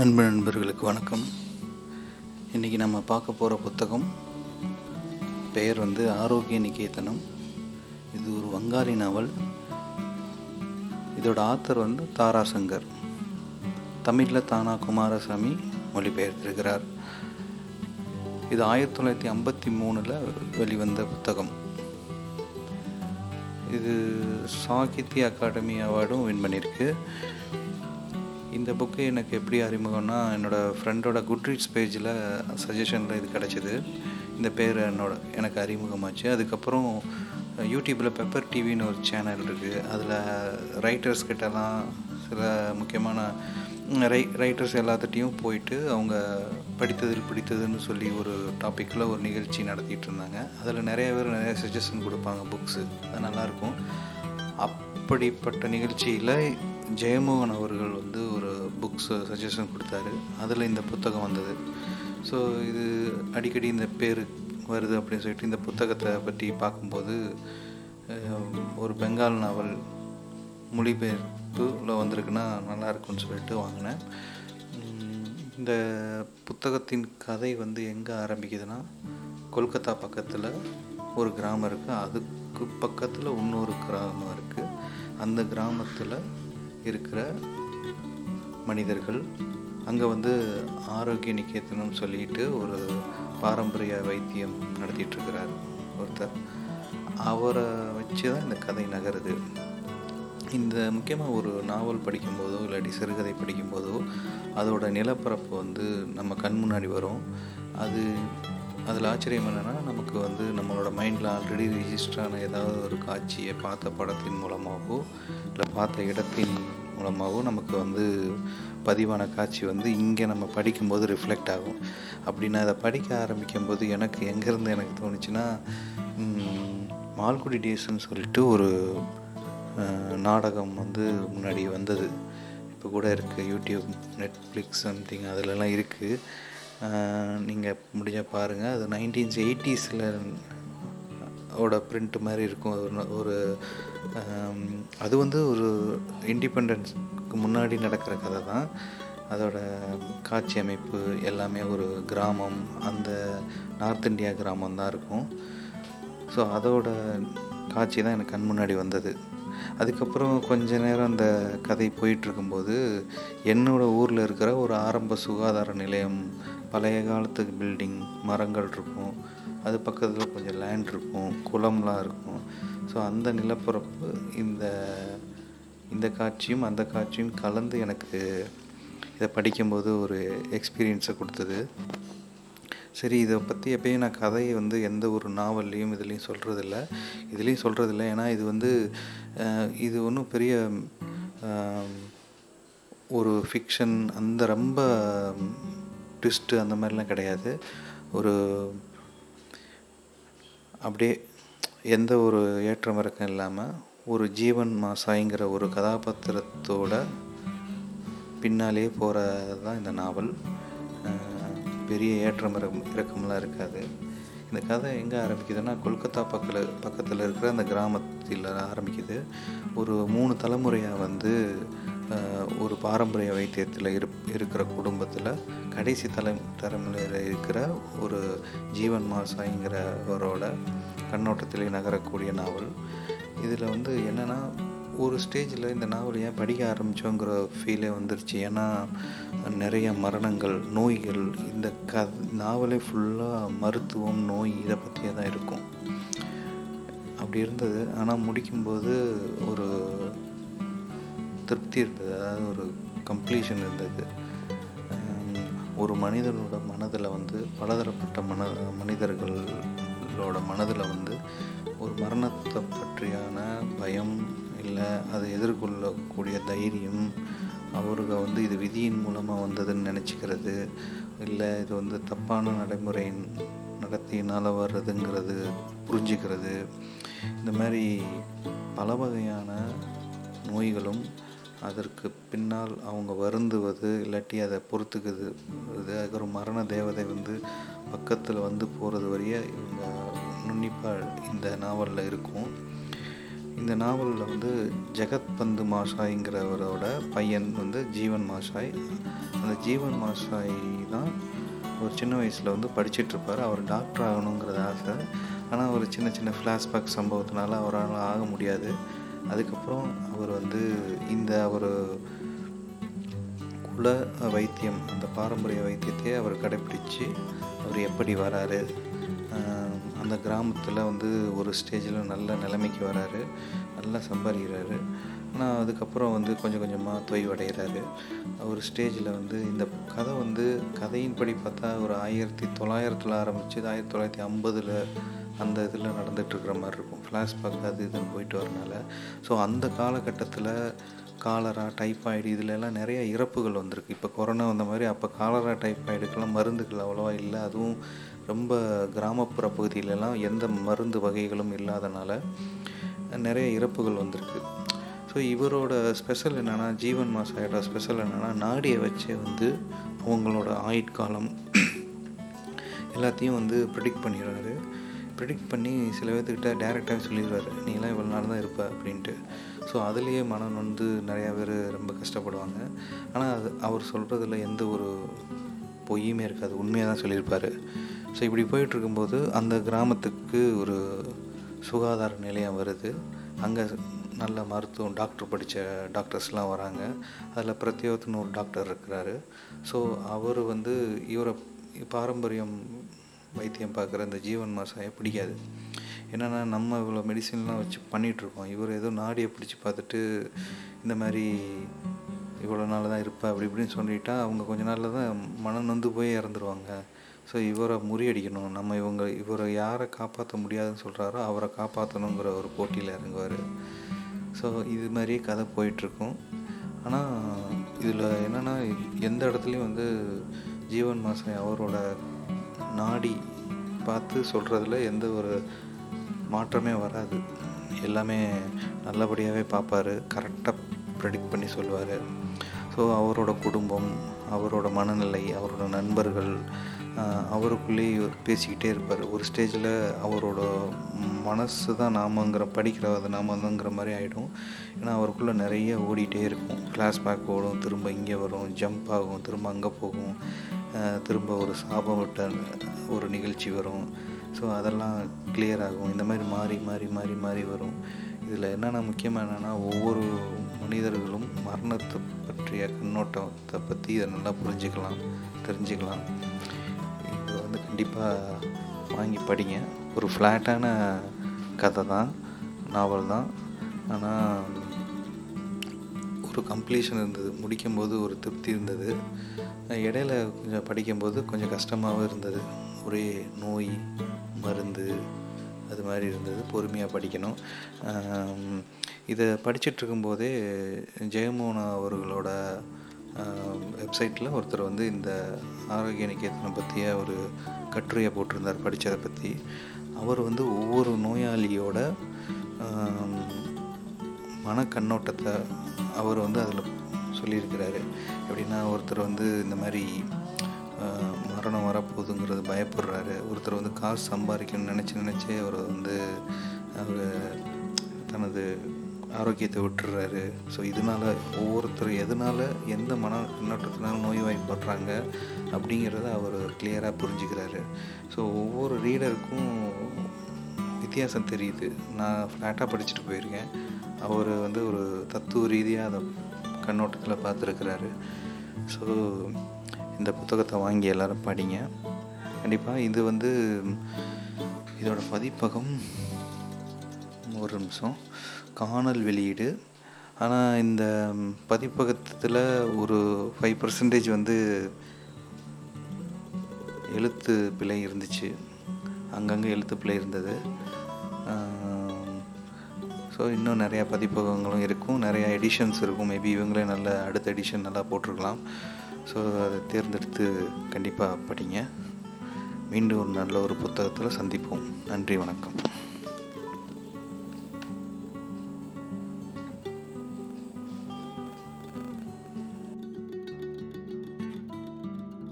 அன்பு நண்பர்களுக்கு வணக்கம். இன்றைக்கி நம்ம பார்க்க போகிற புத்தகம் பெயர் வந்து ஆரோக்கிய நிகேதனம். இது ஒரு வங்காளி நாவல். இதோட ஆத்தர் வந்து தாராசங்கர் தமிழில் தானா குமாரசாமி மொழிபெயர்த்திருக்கிறார். இது ஆயிரத்தி தொள்ளாயிரத்தி ஐம்பத்தி மூணில் வெளிவந்த புத்தகம். இது சாகித்ய அகாடமி அவார்டும் வின் பண்ணியிருக்கு. இந்த புக்கு எனக்கு எப்படி அறிமுகம்னா என்னோடய ஃப்ரெண்டோட குட்ரீட்ஸ் பேஜில் சஜஷனில் இது கிடச்சிது. இந்த பேர் என்னோட எனக்கு அறிமுகமாச்சு. அதுக்கப்புறம் யூடியூப்பில் பெப்பர் டிவின்னு ஒரு சேனல் இருக்குது அதில் ரைட்டர்ஸ் கிட்டலாம் சில முக்கியமான ரை ரைட்டர்ஸ் எல்லாத்திட்டையும் போயிட்டு அவங்க படித்ததில் பிடித்ததுன்னு சொல்லி ஒரு டாப்பிக்கில் ஒரு நிகழ்ச்சி நடத்திட்டு இருந்தாங்க. அதில் நிறைய பேர் நிறைய சஜஷன் கொடுப்பாங்க புக்ஸு அது நல்லாயிருக்கும் அப்படிப்பட்ட நிகழ்ச்சியில் ஜெயமோகன் அவர்கள் வந்து புக்ஸ் சஜஷன் uh, கொடுத்தாரு. அதில் இந்த புத்தகம் வந்தது. ஸோ இது அடிக்கடி இந்த பேர் வருது அப்படின்னு சொல்லிட்டு இந்த புத்தகத்தை பற்றி பார்க்கும்போது ஒரு பெங்கால் நாவல் மொழிபெயர்ப்புல வந்திருக்குன்னா நல்லா இருக்கும்னு சொல்லிட்டு வாங்கினேன். இந்த புத்தகத்தின் கதை வந்து எங்கே ஆரம்பிக்குதுன்னா கொல்கத்தா பக்கத்தில் ஒரு கிராமம் இருக்குது அதுக்கு பக்கத்தில் இன்னொரு கிராமம் இருக்குது அந்த கிராமத்தில் இருக்கிற மனிதர்கள் அங்கே வந்து ஆரோக்கிய நிகேதனம் சொல்லிட்டு ஒரு பாரம்பரிய வைத்தியம் நடத்திட்டுருக்கிறார் ஒருத்தர். அவரை வச்சு தான் இந்த கதை நகருது. இந்த முக்கியமாக ஒரு நாவல் படிக்கும்போதோ இல்லாட்டி சிறுகதை படிக்கும்போதோ அதோட நிலப்பரப்பு வந்து நம்ம கண் முன்னாடி வரும். அது அதில் ஆச்சரியம் என்னென்னா நமக்கு வந்து நம்மளோட மைண்டில் ஆல்ரெடி ரிஜிஸ்டரான ஏதாவது ஒரு காட்சியை பார்த்த படத்தின் மூலமாகவோ இல்லை பார்த்த இடத்தின் மூலமாகவும் நமக்கு வந்து பதிவான காட்சி வந்து இங்கே நம்ம படிக்கும்போது ரிஃப்ளெக்ட் ஆகும். அப்படின்னு அதை படிக்க ஆரம்பிக்கும்போது எனக்கு எங்கேருந்து எனக்கு தோணுச்சுன்னா மால்குடி டேஸ்ன்னு சொல்லிட்டு ஒரு நாடகம் வந்து முன்னாடி வந்தது. இப்போ கூட இருக்குது யூடியூப் நெட்ஃப்ளிக்ஸ் சம்திங் அதிலலாம் இருக்குது நீங்கள் முடிஞ்சால் பாருங்கள் அது நைன்டீன்ஸ் எயிட்டிஸில் ஓட பிரிண்ட் மாதிரி இருக்கும். ஒரு ஒரு அது வந்து ஒரு இண்டிபெண்டன்ஸ்க்கு முன்னாடி நடக்கிற கதை தான் அதோட காட்சி அமைப்பு எல்லாமே ஒரு கிராமம் அந்த நார்த் இந்தியா கிராமம் தான் இருக்கும். ஸோ அதோட காட்சி தான் எனக்கு கண் முன்னாடி வந்தது. அதுக்கப்புறம் கொஞ்ச நேரம் அந்த கதை போயிட்டுருக்கும்போது என்னோடய ஊரில் இருக்கிற ஒரு ஆரம்ப சுகாதார நிலையம் பழைய காலத்துக்கு பில்டிங் மரங்கள் இருக்கும். அது பக்கத்தில் கொஞ்சம் லேண்ட் இருக்கும் குளம்லாம் இருக்கும். ஸோ அந்த நிலப்பரப்பு இந்த இந்த காட்சியும் அந்த காட்சியும் கலந்து எனக்கு இதை படிக்கும்போது ஒரு எக்ஸ்பீரியன்ஸை கொடுத்தது. சரி இதை பற்றி எப்பயும் நான் கதையை வந்து எந்த ஒரு நாவல்லையும் இதுலேயும் சொல்கிறதில்ல இதுலேயும் சொல்கிறதில்ல ஏன்னா இது வந்து இது ஒன்றும் பெரிய ஒரு ஃபிக்ஷன் அந்த ரொம்ப ட்விஸ்ட்டு அந்த மாதிரிலாம் கிடையாது. ஒரு அப்படியே எந்த ஒரு ஏற்றம் இறக்கம் இல்லாமல் ஒரு ஜீவன் மாசாய்ங்கிற ஒரு கதாபாத்திரத்தோட பின்னாலே போகிறது தான் இந்த நாவல். பெரிய ஏற்றம் இறக்கம்லாம் இருக்காது. இந்த கதை எங்கே ஆரம்பிக்குதுன்னா கொல்கத்தா பக்கத்தில் பக்கத்தில் இருக்கிற அந்த கிராமத்தில் ஆரம்பிக்குது. ஒரு மூணு தலைமுறையாக வந்து ஒரு பாரம்பரிய வைத்தியத்தில் இரு இருக்கிற குடும்பத்தில் கடைசி தலை தலைமுறையில் இருக்கிற ஒரு ஜீவன் மாசாய்ங்கிறவரோட கண்ணோட்டத்திலே நகரக்கூடிய நாவல். இதில் வந்து என்னென்னா ஒரு ஸ்டேஜில் இந்த நாவல் ஏன் படிக்க ஆரம்பித்தோங்கிற ஃபீலே வந்துருச்சு. ஏன்னா நிறைய மரணங்கள் நோய்கள் இந்த க நாவலே ஃபுல்லாக மருத்துவம் நோய் இதை பற்றியே தான் இருக்கும். அப்படி இருந்தது. ஆனால் முடிக்கும்போது ஒரு திருப்தி இருந்தது. அதாவது ஒரு கம்ப்ளீஷன் இருந்தது. ஒரு மனிதனோட மனதில் வந்து பலதரப்பட்ட மன மனிதர்களோட மனதில் வந்து ஒரு மரணத்தை பற்றியான பயம் இல்லை அதை எதிர்கொள்ளக்கூடிய தைரியம் அவருக்கு வந்து இது விதியின் மூலமாக வந்ததுன்னு நினச்சிக்கிறது. இல்லை இது வந்து தப்பான நடைமுறை நடத்தினால் வர்றதுங்கிறது புரிஞ்சுக்கிறது. இந்த மாதிரி பல வகையான நோய்களும் அதற்கு பின்னால் அவங்க வருந்துவது இல்லாட்டி அதை பொறுத்துக்குது. இது ஒரு மரண தேவதை வந்து பக்கத்தில் வந்து போகிறது வரைய இவங்க நுண்ணிப்பாக இந்த நாவலில் இருக்கும். இந்த நாவலில் வந்து ஜெகத் பந்து மாஷாய்ங்கிறவரோட பையன் வந்து ஜீவன் மாஷாய். அந்த ஜீவன் மாஷாய் தான் ஒரு சின்ன வயசில் வந்து படிச்சிட்ருப்பார். அவர் டாக்டர் ஆகணுங்கிறது ஆசை. ஆனால் ஒரு சின்ன சின்ன ஃப்ளாஷ்பேக் சம்பவத்தினால அவரால் ஆக முடியாது. அதுக்கப்புறம் அவர் வந்து இந்த அவர் குல வைத்தியம் அந்த பாரம்பரிய வைத்தியத்தை அவர் கடைப்பிடிச்சு அவர் எப்படி வராரு? அந்த கிராமத்தில் வந்து ஒரு ஸ்டேஜில் நல்ல நிலைமைக்கு வராரு நல்லா சம்பாதிக்கிறாரு. ஆனால் அதுக்கப்புறம் வந்து கொஞ்சம் கொஞ்சமாக தொய்வடைகிறாரு. ஒரு ஸ்டேஜில் வந்து இந்த கதை வந்து கதையின்படி பார்த்தா ஒரு ஆயிரத்தி தொள்ளாயிரத்தில் ஆரம்பித்து ஆயிரத்தி தொள்ளாயிரத்தி ஐம்பதில் அந்த இதில் நடந்துகிட்ருக்கிற மாதிரி இருக்கும். ஃப்ளாஷ்பேக் அது இதுன்னு போயிட்டு வரனால. ஸோ அந்த காலகட்டத்தில் காலரா டைஃபாய்டு இதில் நிறைய இறப்புகள் வந்திருக்கு. இப்போ கொரோனா வந்த மாதிரி அப்போ காலரா டைப்பாய்டுக்கெல்லாம் மருந்துகள் அவ்வளோவா இல்லை. அதுவும் ரொம்ப கிராமப்புற பகுதியிலலாம் எந்த மருந்து வகைகளும் இல்லாதனால நிறைய இறப்புகள் வந்திருக்கு. ஸோ இவரோட ஸ்பெஷல் என்னென்னா ஜீவன் மாசாயோட ஸ்பெஷல் என்னென்னா நாடியை வச்சே வந்து அவங்களோட ஆயுட்காலம் எல்லாத்தையும் வந்து ப்ரிடிக்ட் பண்ணிடுறாரு. ப்ரிடிக்ட் பண்ணி சில பேர்த்துக்கிட்ட டேரெக்டாகவே சொல்லிடுவார். நீங்களாம் இவ்வளோ நாள் தான் இருப்ப அப்படின்ட்டு. ஸோ அதுலேயே மனம் வந்து நிறையா பேர் ரொம்ப கஷ்டப்படுவாங்க. ஆனால் அது அவர் சொல்கிறதுல எந்த ஒரு பொய்யுமே இருக்காது. உண்மையாக தான் சொல்லியிருப்பார். ஸோ இப்படி போயிட்டுருக்கும்போது அந்த கிராமத்துக்கு ஒரு சுகாதார நிலையம் வருது. அங்கே நல்ல மருத்துவம் டாக்டர் படித்த டாக்டர்ஸ்லாம் வராங்க. அதில் பிரத்யேகத்துன்னு ஒரு டாக்டர் இருக்கிறாரு. ஸோ அவர் வந்து இவரை பாரம்பரியம் வைத்தியம் பார்க்குற இந்த ஜீவன் மாசாயை பிடிக்காது. என்னென்னா நம்ம இவ்வளோ மெடிசின்லாம் வச்சு பண்ணிகிட்ருக்கோம். இவர் ஏதோ நாடியை பிடிச்சி பார்த்துட்டு இந்த மாதிரி இவ்வளோ நாள் தான் இருப்பேன் அப்படி இப்படின்னு சொல்லிட்டா அவங்க கொஞ்ச நாளில் தான் மனம் நொந்து போய் இறந்துருவாங்க. ஸோ இவரை முறியடிக்கணும். நம்ம இவங்க இவரை யாரை காப்பாற்ற முடியாதுன்னு சொல்கிறாரோ அவரை காப்பாற்றணுங்கிற ஒரு போட்டியில் இறங்குவார். ஸோ இது மாதிரியே கதை போயிட்டுருக்கும். ஆனால் இதில் என்னென்னா எந்த இடத்துலையும் வந்து ஜீவன் மாசாய் அவரோட நாடி பார்த்து சொல்கிறதுல எந்த ஒரு மாற்றமே வராது. எல்லாமே நல்லபடியாகவே பார்ப்பார் கரெக்டாக ப்ரெடிக்ட் பண்ணி சொல்லுவார். ஸோ அவரோட குடும்பம் அவரோட மனநிலை அவரோட நண்பர்கள் அவருக்குள்ளேயே பேசிக்கிட்டே இருப்பார். ஒரு ஸ்டேஜில் அவரோட மனசு தான் நாமங்கிற படிக்கிற அது நாமங்கிற மாதிரி ஆகிடும் ஏன்னா அவருக்குள்ளே நிறைய ஓடிட்டே இருக்கும். ஃப்ளாஷ்பேக் ஓடும் திரும்ப இங்கே வரும் ஜம்ப் ஆகும் திரும்ப அங்கே போகும். திரும்ப ஒரு சாபம் விட்ட ஒரு நிகழ்ச்சி வரும். ஸோ அதெல்லாம் கிளியர் ஆகும். இந்த மாதிரி மாறி மாறி மாறி மாறி வரும். இதில் என்னென்ன முக்கியமாக என்னென்னா ஒவ்வொரு மனிதர்களும் மரணத்தை பற்றிய கண்ணோட்டத்தை பற்றி இதை நல்லா புரிஞ்சுக்கலாம் தெரிஞ்சுக்கலாம். இது வந்து கண்டிப்பாக வாங்கி படிங்க. ஒரு ஃப்ளாட்டான கதை தான் நாவல் தான். ஆனால் ஒரு கம்ப்ளீஷன் இருந்தது. முடிக்கும்போது ஒரு திருப்தி இருந்தது. இடையில கொஞ்சம் படிக்கும்போது கொஞ்சம் கஷ்டமாகவும் இருந்தது. ஒரே நோய் மருந்து அது மாதிரி இருந்தது. பொறுமையாக படிக்கணும். இதை படிச்சுட்டு இருக்கும்போதே ஜெயமோகனா அவர்களோட வெப்சைட்டில் ஒருத்தர் வந்து இந்த ஆரோக்கிய நிகேதனை பற்றிய ஒரு கட்டுரையை போட்டிருந்தார் படித்ததை பற்றி அவர் வந்து ஒவ்வொரு நோயாளியோட மன கண்ணோட்டத்தை அவர் வந்து அதில் சொல்லியிருக்கிறாரு. எப்படின்னா ஒருத்தர் வந்து இந்த மாதிரி மரணம் வரப்போகுதுங்கிறது பயப்படுறாரு. ஒருத்தர் வந்து காசு சம்பாதிக்கணும்னு நினச்சி நினச்சே அவர் வந்து அவர் தனது ஆரோக்கியத்தை விட்டுறாரு. ஸோ இதனால் ஒவ்வொருத்தர் எதனால் எந்த மன கண்ணோட்டத்தினால நோய்வாய்ப்படுறாங்க அப்படிங்கிறத அவர் கிளியராக புரிஞ்சுக்கிறாரு. ஸோ ஒவ்வொரு ரீடருக்கும் வித்தியாசம் தெரியுது. நான் ஃப்ளாட்டாக படிச்சுட்டு போயிருக்கேன். அவர் வந்து ஒரு தத்துவ ரீதியாக அதை கண்ணோட்டத்தில் பார்த்துருக்கிறாரு. ஸோ இந்த புத்தகத்தை வாங்கி எல்லோரும் படிங்க. கண்டிப்பாக இது வந்து இதோட பதிப்பகம் ஒரு நிமிஷம். காணல் வெளியீடு. ஆனால் இந்த பதிப்பகத்தில் ஒரு ஃபைவ் பர்சன்டேஜ் வந்து எழுத்து பிழை இருந்துச்சு. அங்கங்கே எழுத்து பிழை இருந்தது. ஸோ இன்னும் நிறையா பதிப்பகங்களும் இருக்கும். நிறையா எடிஷன்ஸ் இருக்கும். மேபி இவங்களே நல்ல அடுத்த எடிஷன் நல்லா போட்டிருக்கலாம். ஸோ அதை தேர்ந்தெடுத்து கண்டிப்பாக படிங்க. மீண்டும் ஒரு நல்ல ஒரு புத்தகத்தில் சந்திப்போம். நன்றி வணக்கம்.